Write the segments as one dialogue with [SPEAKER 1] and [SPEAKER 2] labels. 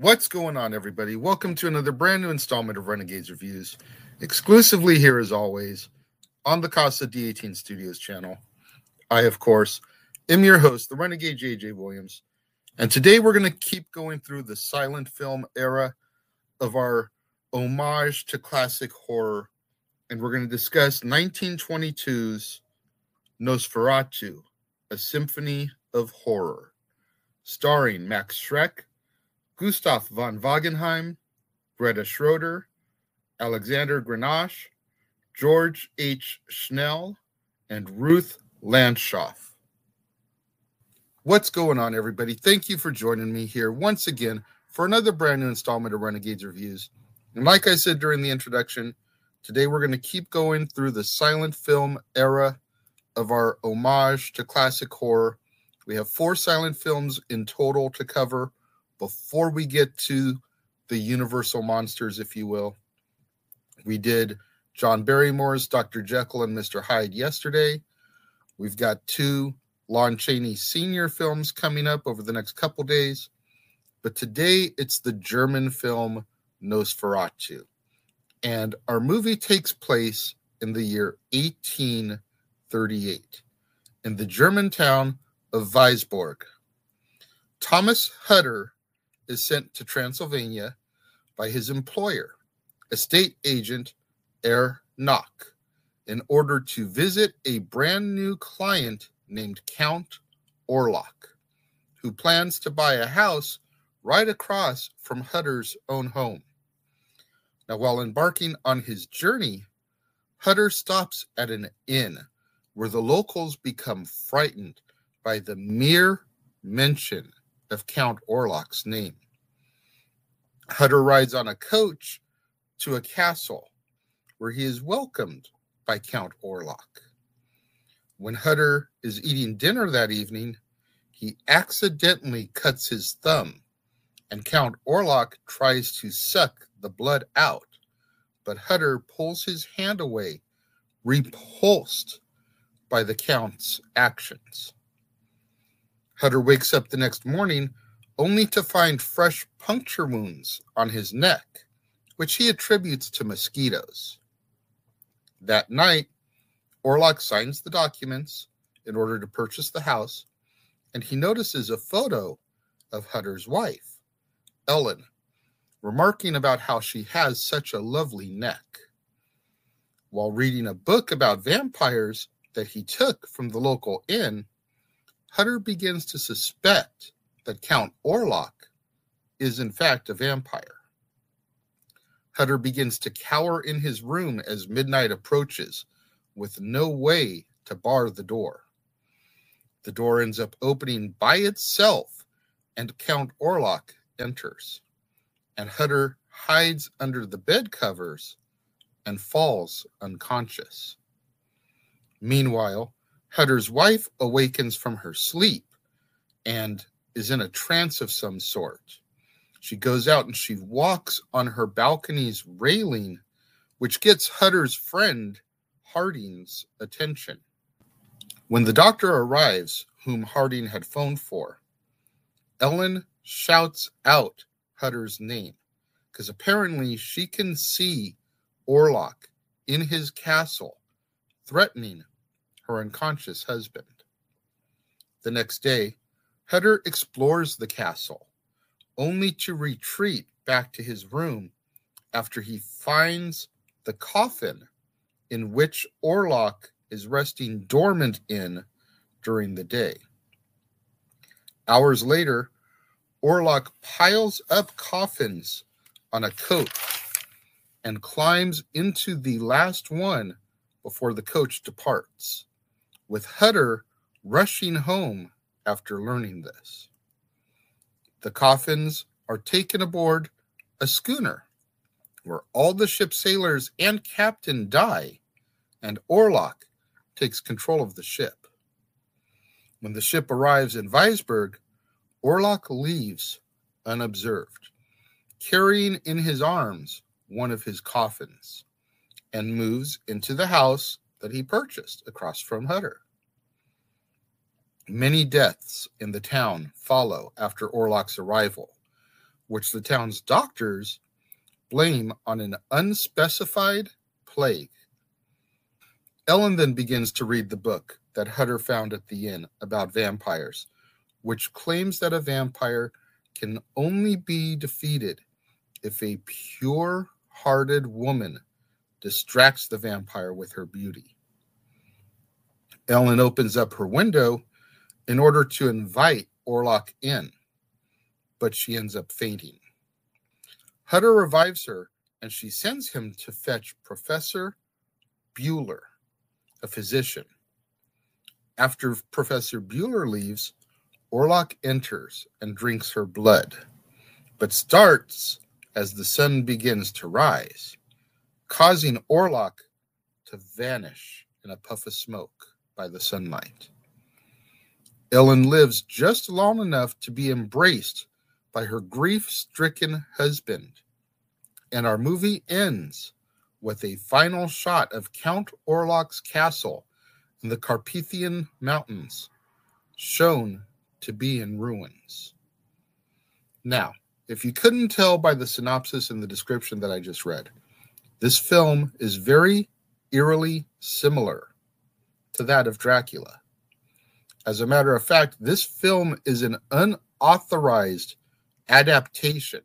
[SPEAKER 1] What's going on, everybody? Welcome to another brand new installment of Renegades Reviews, exclusively here as always on the Casa D18 Studios channel. I, of course, am your host, the Renegade JJ Williams, and today we're going to keep going through the silent film era of our homage to classic horror, and we're going to discuss 1922's Nosferatu, a symphony of horror, starring Max Schreck, Gustav von Wangenheim, Greta Schroeder, Alexander Granach, George H. Schnell, and Ruth Landshoff. What's going on, everybody? Thank you for joining me here once again for another brand new installment of Renegades Reviews. And like I said during the introduction, today we're going to keep going through the silent film era of our homage to classic horror. We have four silent films in total to cover before we get to the universal monsters, if you will. We did John Barrymore's Dr. Jekyll and Mr. Hyde yesterday. We've got two Lon Chaney Sr. films coming up over the next couple days. But today it's the German film Nosferatu. And our movie takes place in the year 1838 in the German town of Wisborg. Thomas Hutter is sent to Transylvania by his employer, estate agent Herr Knock, in order to visit a brand new client named Count Orlok, who plans to buy a house right across from Hutter's own home. Now, while embarking on his journey, Hutter stops at an inn where the locals become frightened by the mere mention of Count Orlok's name. Hutter rides on a coach to a castle where he is welcomed by Count Orlok. When Hutter is eating dinner that evening, he accidentally cuts his thumb, and Count Orlok tries to suck the blood out, but Hutter pulls his hand away, repulsed by the Count's actions. Hutter wakes up the next morning only to find fresh puncture wounds on his neck, which he attributes to mosquitoes. That night, Orlok signs the documents in order to purchase the house, and he notices a photo of Hutter's wife, Ellen, remarking about how she has such a lovely neck. While reading a book about vampires that he took from the local inn, Hutter begins to suspect that Count Orlok is in fact a vampire. Hutter begins to cower in his room as midnight approaches, with no way to bar the door. The door ends up opening by itself, and Count Orlok enters and Hutter hides under the bed covers and falls unconscious. Meanwhile, Hutter's wife awakens from her sleep and is in a trance of some sort. She goes out and she walks on her balcony's railing, which gets Hutter's friend Harding's attention. When the doctor arrives, whom Harding had phoned for, Ellen shouts out Hutter's name because apparently she can see Orlok in his castle threatening her unconscious husband. The next day, Hutter explores the castle only to retreat back to his room after he finds the coffin in which Orlok is resting dormant in during the day. Hours later, Orlok piles up coffins on a coach and climbs into the last one before the coach departs, with Hutter rushing home after learning this. The coffins are taken aboard a schooner where all the ship's sailors and captain die, and Orlok takes control of the ship. When the ship arrives in Wisborg, Orlok leaves unobserved, carrying in his arms one of his coffins, and moves into the house that he purchased across from Hutter. Many deaths in the town follow after Orlok's arrival, which the town's doctors blame on an unspecified plague. Ellen then begins to read the book that Hutter found at the inn about vampires, which claims that a vampire can only be defeated if a pure hearted woman distracts the vampire with her beauty. Ellen opens up her window in order to invite Orlok in, but she ends up fainting. Hutter revives her and she sends him to fetch Professor Bulwer, a physician. After Professor Bulwer leaves, Orlok enters and drinks her blood, but starts as the sun begins to rise, causing Orlok to vanish in a puff of smoke by the sunlight. Ellen lives just long enough to be embraced by her grief stricken husband, and our movie ends with a final shot of Count Orlok's castle in the Carpathian Mountains, shown to be in ruins. Now, if you couldn't tell by the synopsis and the description that I just read, this film is very eerily similar to that of Dracula. As a matter of fact, this film is an unauthorized adaptation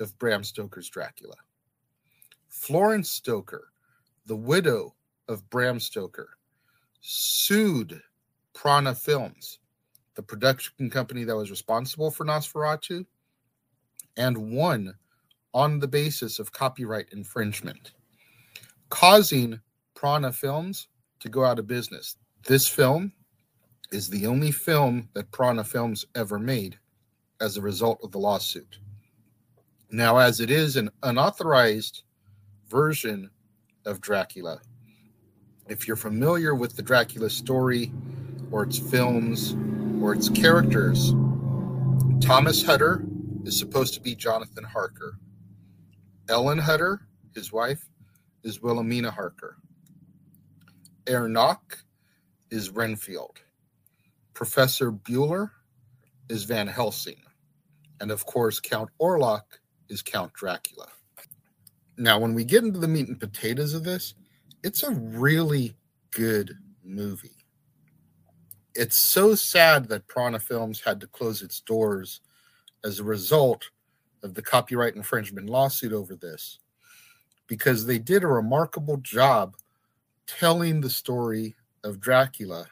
[SPEAKER 1] of Bram Stoker's Dracula. Florence Stoker, the widow of Bram Stoker, sued Prana Films the production company that was responsible for Nosferatu, and won on the basis of copyright infringement, causing Prana Films to go out of business. This film is the only film that Prana Films ever made as a result of the lawsuit. Now, as it is an unauthorized version of Dracula, if you're familiar with the Dracula story or its films or its characters. Thomas Hutter is supposed to be Jonathan Harker. Ellen Hutter, his wife, is Wilhelmina Harker. Ernok is Renfield. Professor Bulwer is Van Helsing. And of course, Count Orlok is Count Dracula. Now, when we get into the meat and potatoes of this, it's a really good movie it's so sad that Prana Films had to close its doors as a result of the copyright infringement lawsuit over this because they did a remarkable job telling the story of Dracula.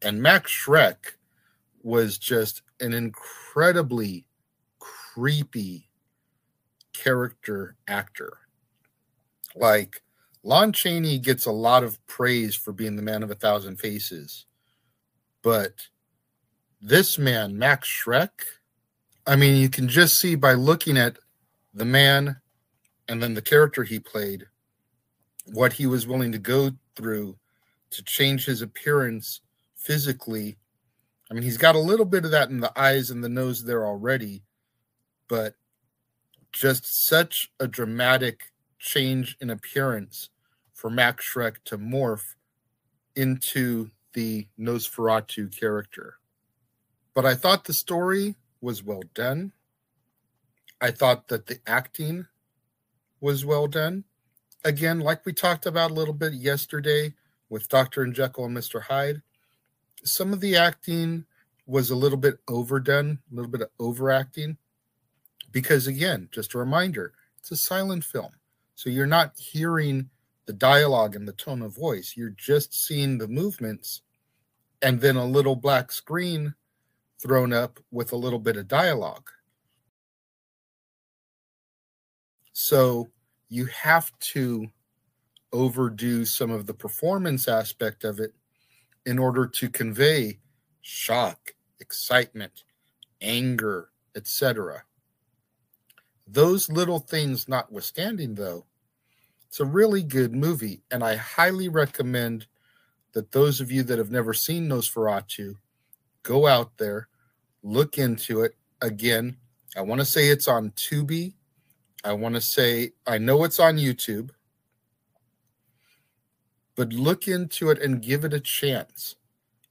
[SPEAKER 1] And Max Schreck was just an incredibly creepy character actor. Like, Lon Chaney gets a lot of praise for being the man of a thousand faces. But this man, Max Schreck, I mean, you can just see by looking at the man and then the character he played, what he was willing to go through to change his appearance physically. I mean, he's got a little bit of that in the eyes and the nose there already, but just such a dramatic change in appearance for Max Schreck to morph into the Nosferatu character. But I thought the story was well done. I thought that the acting was well done. Again, like we talked about a little bit yesterday with Dr. and Jekyll and Mr. Hyde, some of the acting was a little bit overdone, a little bit of overacting. Because again, just a reminder, it's a silent film. So you're not hearing the dialogue and the tone of voice. You're just seeing the movements and then a little black screen thrown up with a little bit of dialogue. So you have to overdo some of the performance aspect of it in order to convey shock, excitement, anger, etc. Those little things notwithstanding, though, it's a really good movie, and I highly recommend that those of you that have never seen Nosferatu, go out there, look into it. Again, I want to say it's on Tubi. I want to say I know it's on YouTube, but look into it and give it a chance.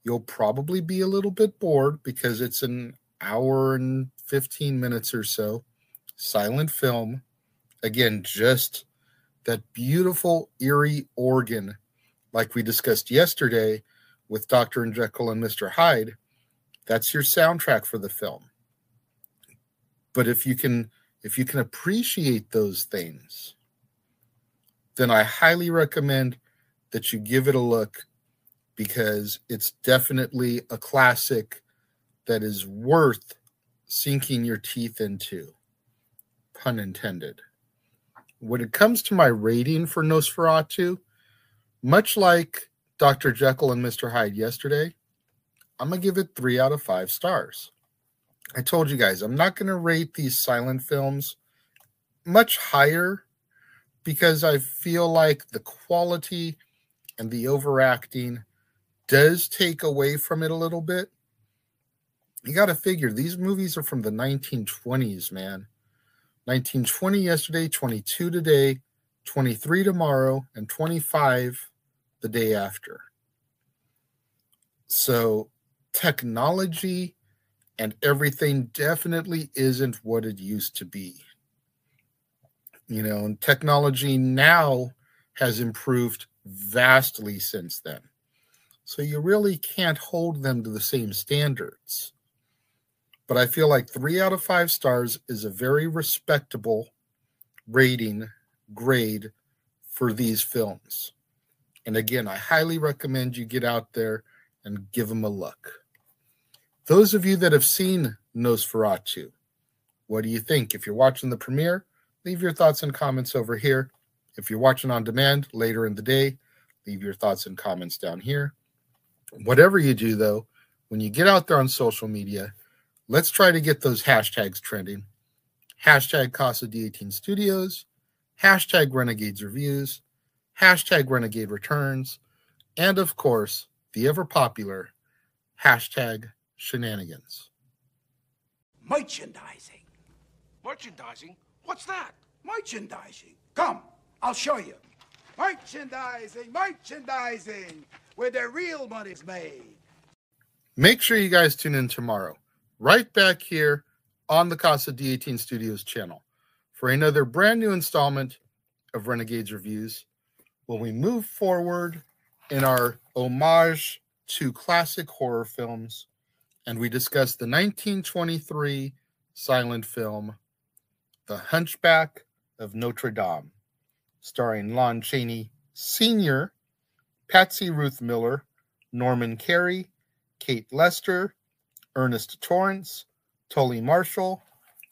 [SPEAKER 1] You'll probably be a little bit bored because it's an hour and 15 minutes or so. Silent film. Again, just that beautiful, eerie organ, like we discussed yesterday with Dr. and Jekyll and Mr. Hyde. That's your soundtrack for the film. But if you can if you can appreciate those things, then I highly recommend that you give it a look because it's definitely a classic that is worth sinking your teeth into. Pun intended. When it comes to my rating for Nosferatu, much like Dr. Jekyll and Mr. Hyde yesterday, I'm going to give it three out of five stars. I told you guys, I'm not going to rate these silent films much higher because I feel like the quality and the overacting does take away from it a little bit. You got to figure these movies are from the 1920s, man. 1920 yesterday, 22 today, 23 tomorrow, and 25 the day after. So, technology and everything definitely isn't what it used to be. You know, and technology now has improved vastly since then. So you really can't hold them to the same standards. But I feel like three out of five stars is a very respectable rating grade for these films. And again, I highly recommend you get out there and give them a look. Those of you that have seen Nosferatu, what do you think? If you're watching the premiere, leave your thoughts and comments over here. If you're watching on demand later in the day, leave your thoughts and comments down here. Whatever you do, though, when you get out there on social media, let's try to get those hashtags trending. Hashtag Casa D18 Studios, hashtag Renegades Reviews, hashtag Renegade Returns, and of course, the ever popular hashtag Shenanigans.
[SPEAKER 2] Merchandising.
[SPEAKER 3] Merchandising? What's that?
[SPEAKER 2] Merchandising. Come, I'll show you. Merchandising, merchandising, where the real money's made.
[SPEAKER 1] Make sure you guys tune in tomorrow, right back here on the Casa D18 Studios channel for another brand new installment of Renegades Reviews when we move forward in our homage to classic horror films and we discuss the 1923 silent film The Hunchback of Notre Dame starring Lon Chaney Sr., Patsy Ruth Miller, Norman Kerry, Kate Lester, Ernest Torrance, Tully Marshall,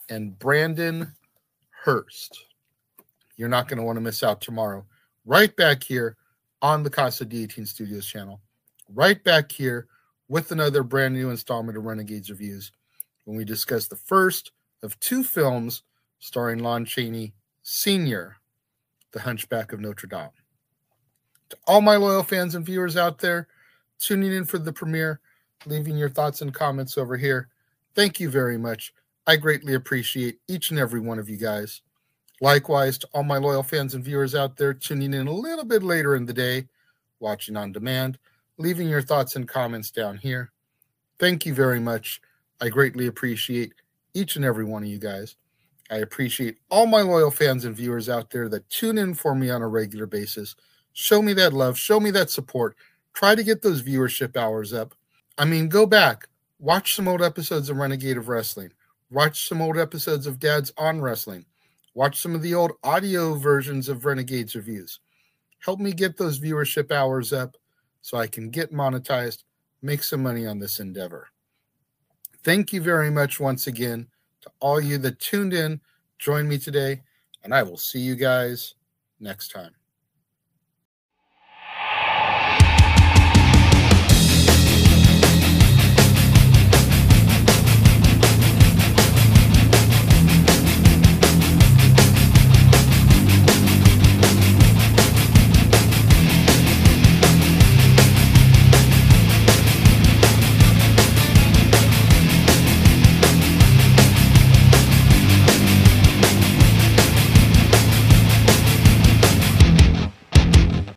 [SPEAKER 1] and Brandon Hurst. You're not going to want to miss out tomorrow. Right back here on the Casa D18 Studios channel. Right back here with another brand new installment of Renegades Reviews when we discuss the first of two films starring Lon Chaney Sr. The Hunchback of Notre Dame. To all my loyal fans and viewers out there tuning in for the premiere, leaving your thoughts and comments over here, thank you very much. I greatly appreciate each and every one of you guys. Likewise, to all my loyal fans and viewers out there tuning in a little bit later in the day, watching on demand, leaving your thoughts and comments down here. Thank you very much. I greatly appreciate each and every one of you guys. I appreciate all my loyal fans and viewers out there that tune in for me on a regular basis. Show me that love, show me that support. Try to get those viewership hours up. I mean, go back, watch some old episodes of Renegade of Wrestling, watch some old episodes of Dad's on Wrestling, watch some of the old audio versions of Renegades reviews. Help me get those viewership hours up so I can get monetized, make some money on this endeavor. Thank you very much once again to all you that tuned in, joined me today, and I will see you guys next time.